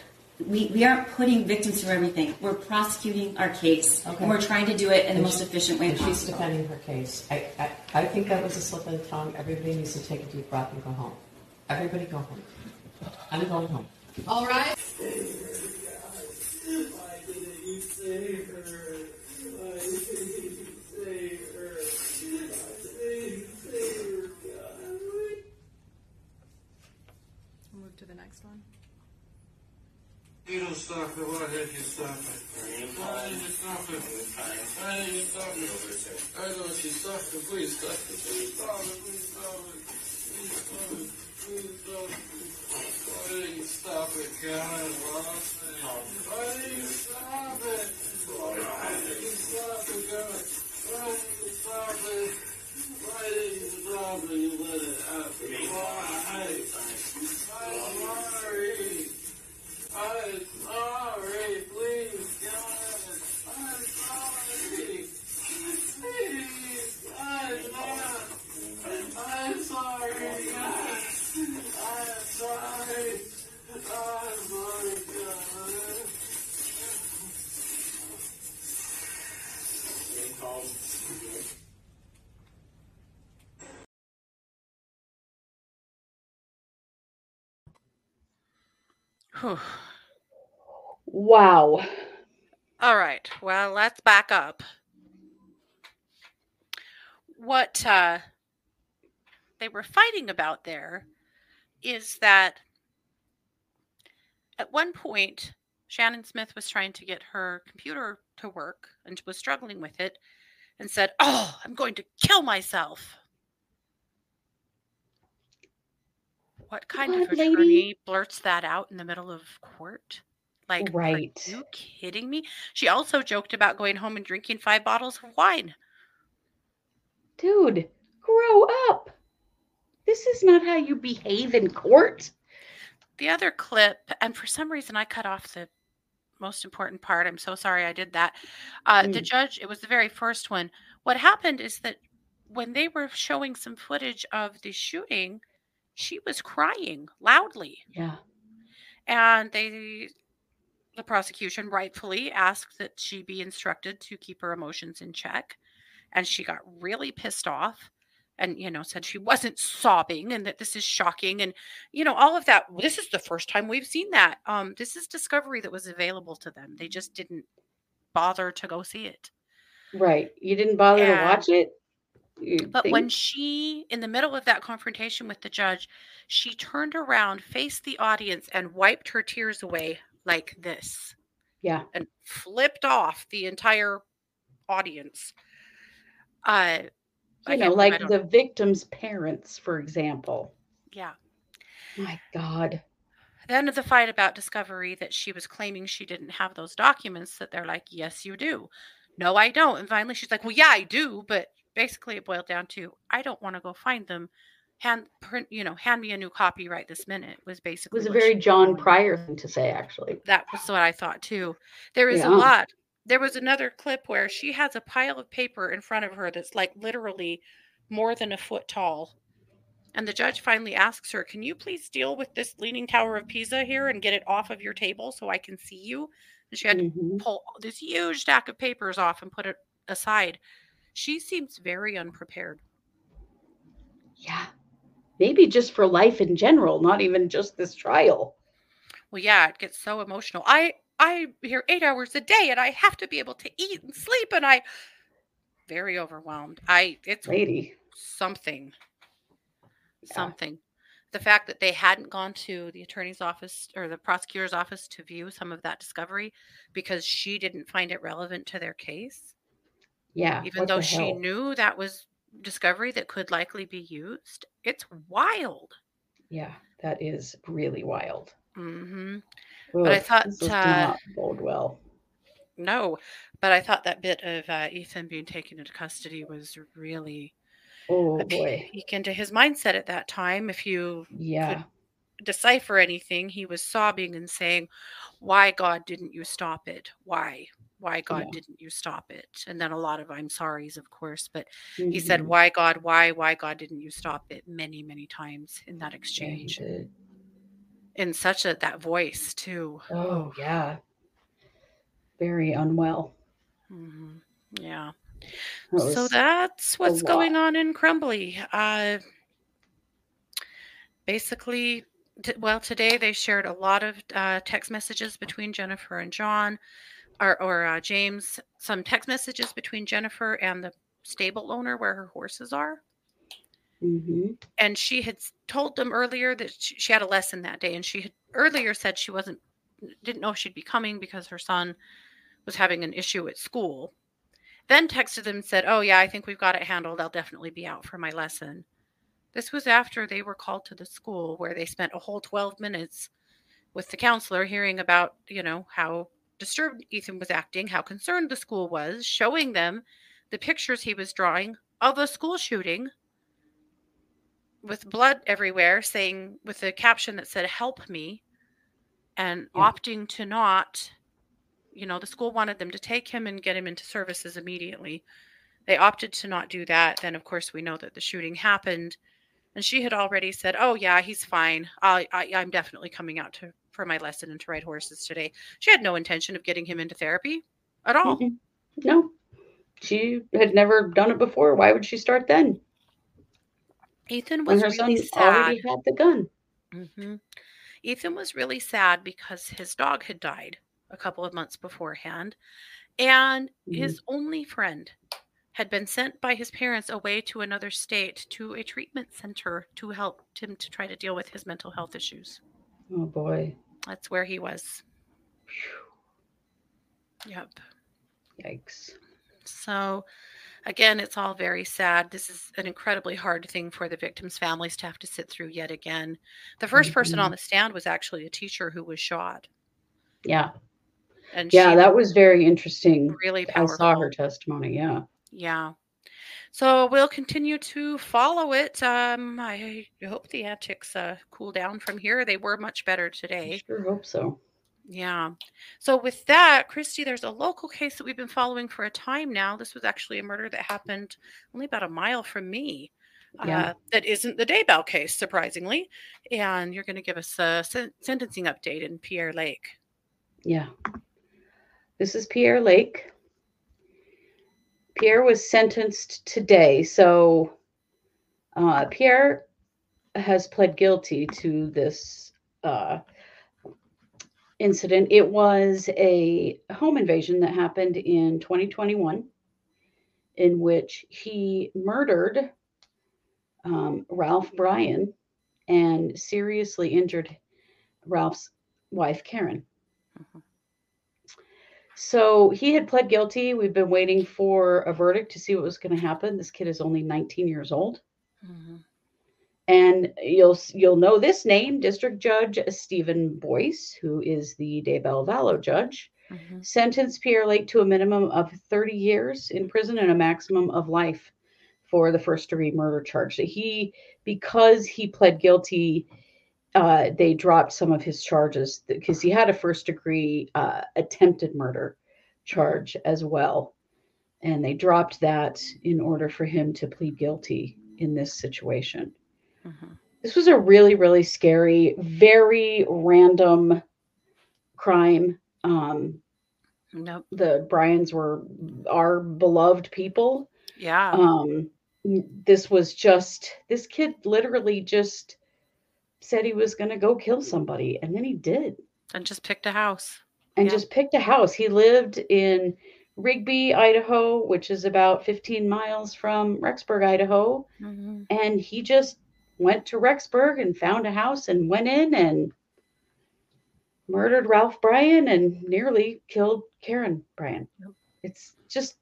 We, we aren't putting victims through everything. We're prosecuting our case, Okay. and we're trying to do it in the most she- efficient way And she's possible. defending her case. I, I, I think that was a slip of the tongue. Everybody needs to take a deep breath and go home. Everybody go home. I'm going home. All right. You don't stop it. Why did you stop it? Why did you stop it? Why did you stop it? I know you stop it. Please stop it. Please stop it. Please stop it. Please stop it. Please it. Why did you stop it, God? Why did you stop it? Why did you stop it, God? Why did you stop it? Why did you stop it? You let it happen. Why? Wow. All right. Well, let's back up. What uh, they were fighting about there is that at one point, Shannon Smith was trying to get her computer to work and was struggling with it and said, Oh, I'm going to kill myself. What kind of What, lady? attorney blurts that out in the middle of court? Like, Right. are you kidding me? She also joked about going home and drinking five bottles of wine. Dude, grow up. This is not how you behave in court. The other clip, and for some reason I cut off the most important part. I'm so sorry I did that. Uh, The Mm. judge, it was the very first one. What happened is that when they were showing some footage of the shooting, she was crying loudly. Yeah. And they, the prosecution rightfully asked that she be instructed to keep her emotions in check. And she got really pissed off and, you know, said she wasn't sobbing and that this is shocking. And, you know, all of that. This is the first time we've seen that. Um, this is discovery that was available to them. They just didn't bother to go see it. Right. You didn't bother to watch it? But when she, in the middle of that confrontation with the judge, she turned around, faced the audience, and wiped her tears away like this Yeah. and flipped off the entire audience. Uh, You know, like the victim's parents, for example. yeah. My God. Then of the fight about discovery that she was claiming she didn't have those documents, that they're like, yes, you do. No, I don't. And finally she's like, well, yeah, I do. But basically it boiled down to, I don't want to go find them. Hand print, you know, hand me a new copy right this minute was basically It was a very John. Prior thing to say, actually. That was what I thought too. There is Yeah. a lot. There was another clip where she has a pile of paper in front of her that's like literally more than a foot tall. And the judge finally asks her, Can you please deal with this Leaning Tower of Pisa here and get it off of your table so I can see you? And she had to Mhm. pull this huge stack of papers off and put it aside. She seems very unprepared. Yeah. Maybe just for life in general, not even just this trial. Well, yeah, it gets so emotional. I I hear eight hours a day and I have to be able to eat and sleep and I very overwhelmed. I it's Lady. something. Yeah. Something. The fact that they hadn't gone to the attorney's office or the prosecutor's office to view some of that discovery because she didn't find it relevant to their case, Yeah. even though she knew that was discovery that could likely be used. It's wild. Yeah, that is really wild. hmm But I thought, this does uh, not bode well. No, but I thought that bit of uh, Ethan being taken into custody was really Oh a boy. peek into his mindset at that time. If you Yeah. Decipher anything, he was sobbing and saying, Why, God, didn't you stop it? Why? Why, God, Yeah. didn't you stop it? And then a lot of I'm sorry's, of course. But he said, Mhm. Why, God, why, why, God, didn't you stop it? Many, many times in that exchange. did. In such a that voice, too. Oh yeah. Very unwell. hmm Yeah. That So that's what's going on in Crumbley. Uh, basically, t- well, today they shared a lot of uh, text messages between Jennifer and John, or, or uh, James, some text messages between Jennifer and the stable owner where her horses are. Mhm. And she had told them earlier that she, she had a lesson that day, and she had earlier said she wasn't, didn't know if she'd be coming because her son was having an issue at school then texted them and said, Oh, yeah, I think we've got it handled. I'll definitely be out for my lesson. This was after they were called to the school where they spent a whole 12 minutes with the counselor hearing about, you know, how disturbed Ethan was acting, how concerned the school was, showing them the pictures he was drawing of a school shooting with blood everywhere, saying with a caption that said, Help me, and Yeah. opting to not you know, the school wanted them to take him and get him into services immediately. They opted to not do that. Then, of course, we know that the shooting happened, and she had already said, "Oh yeah, he's fine. I, I I'm definitely coming out to for my lesson and to ride horses today." She had no intention of getting him into therapy at all. Mm-mm. No. She had never done it before. Why would she start then? Ethan When was her really son sad. already had the gun. hmm Ethan was really sad because his dog had died a couple of months beforehand, and his only friend had been sent by his parents away to another state to a treatment center to help him to try to deal with his mental health issues. Oh boy. That's where he was. Yep. Yikes. So, again, it's all very sad. This is an incredibly hard thing for the victims' families to have to sit through yet again. The 1st mm-hmm. person on the stand was actually a teacher who was shot. Yeah. And Yeah, that was very interesting. really I saw her testimony. Yeah. Yeah. So we'll continue to follow it. Um, I hope the antics uh, cool down from here. They were much better I today. sure hope so. Yeah. So with that, Christy, there's a local case that we've been following for a time now. This was actually a murder that happened only about a mile from me. Yeah. Uh, that isn't the Daybell case, surprisingly. And you're going to give us a sen- sentencing update in Pierre Lake. Yeah. This is Pierre Lake. Pierre was sentenced today. So uh, Pierre has pled guilty to this uh, incident. It was a home invasion that happened in 2021 in which he murdered um, Ralph Bryan and seriously injured Ralph's wife, Karen. So he had pled guilty. We've been waiting for a verdict to see what was going to happen. This kid is only 19 years old. Mm-hmm. And you'll you'll know this name, District Judge Steven Boyce, who is the Daybell Vallow judge, mm-hmm. sentenced Pierre Lake to a minimum of 30 years in prison and a maximum of life for the first degree murder charge. So he, because he pled guilty, uh, they dropped some of his charges because he had a first degree uh, attempted murder charge as well. And they dropped that in order for him to plead guilty in this situation. This was a really, really scary, very random crime. Um, Nope. the Bryans were our beloved people. Yeah. Um, this was just this kid literally just said he was going to go kill somebody, and then he did, and just picked a house. and Yeah. just picked a house. He lived in Rigby, Idaho, which is about 15 miles from Rexburg, Idaho, Mhm. and he just went to Rexburg and found a house and went in and murdered Ralph Bryan and nearly killed Karen Bryan. It's just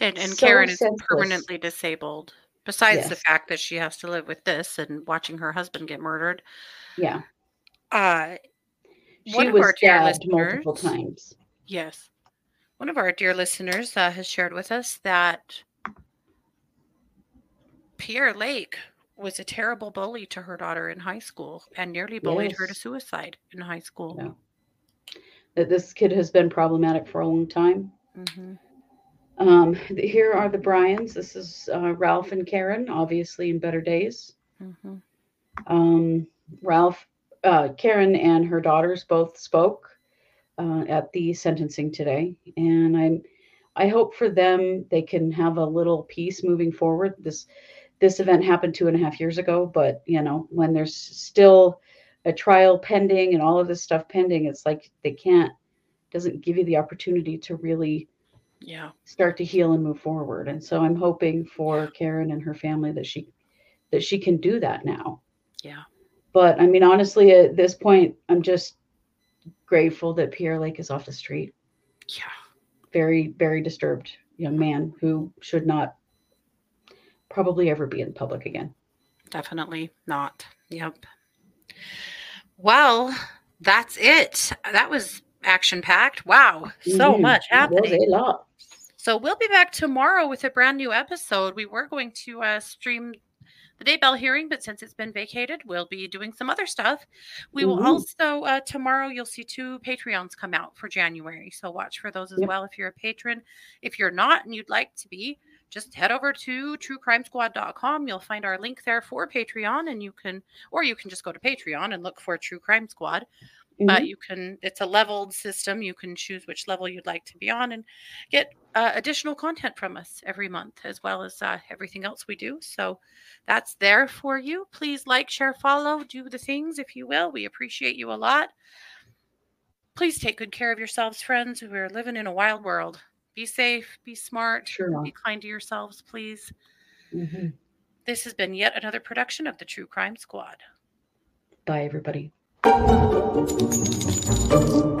And, and so Karen is senseless. permanently disabled. Besides the fact that she has to live with this and watching her husband get murdered. yeah. Uh, She one of was our dear stabbed multiple listeners- times. Yes. One of our dear listeners uh, has shared with us that Pierre Lake was a terrible bully to her daughter in high school and nearly bullied her to suicide in high school. Yeah. That this kid has been problematic for a long time. hmm Um, here are the Bryans. This is uh, Ralph and Karen, obviously in better days. hmm Um, Ralph, uh, Karen, and her daughters both spoke uh, at the sentencing today, and I'm, I hope for them they can have a little peace moving forward. This, this event happened two and a half years ago, but you know when there's still a trial pending and all of this stuff pending, it's like they can't, doesn't give you the opportunity to really Yeah. start to heal and move forward. And so I'm hoping for Karen and her family that she that she can do that now. Yeah. But I mean honestly at this point I'm just grateful that Pierre Lake is off the street. Yeah. Very very disturbed young man who should not probably ever be in public again. Definitely not. Yep. Well, that's it. That was action packed. Wow. So Mhm. much happening. a lot. So we'll be back tomorrow with a brand new episode. We were going to uh, stream the Daybell hearing, but since it's been vacated, we'll be doing some other stuff. We will Mhm. also uh, tomorrow. You'll see two Patreons come out for January, so watch for those as Yep. well. If you're a patron, if you're not and you'd like to be, just head over to truecrimesquad.com. You'll find our link there for Patreon, and you can, or you can just go to Patreon and look for True Crime Squad. But Mhm. you can it's a leveled system you can choose which level you'd like to be on and get uh, additional content from us every month as well as uh, everything else we do so that's there for you please like share follow do the things if you will we appreciate you a lot please take good care of yourselves friends we're living in a wild world be safe be smart Sure. be kind to yourselves please Mhm. this has been yet another production of the true crime squad Bye, everybody. Thank you.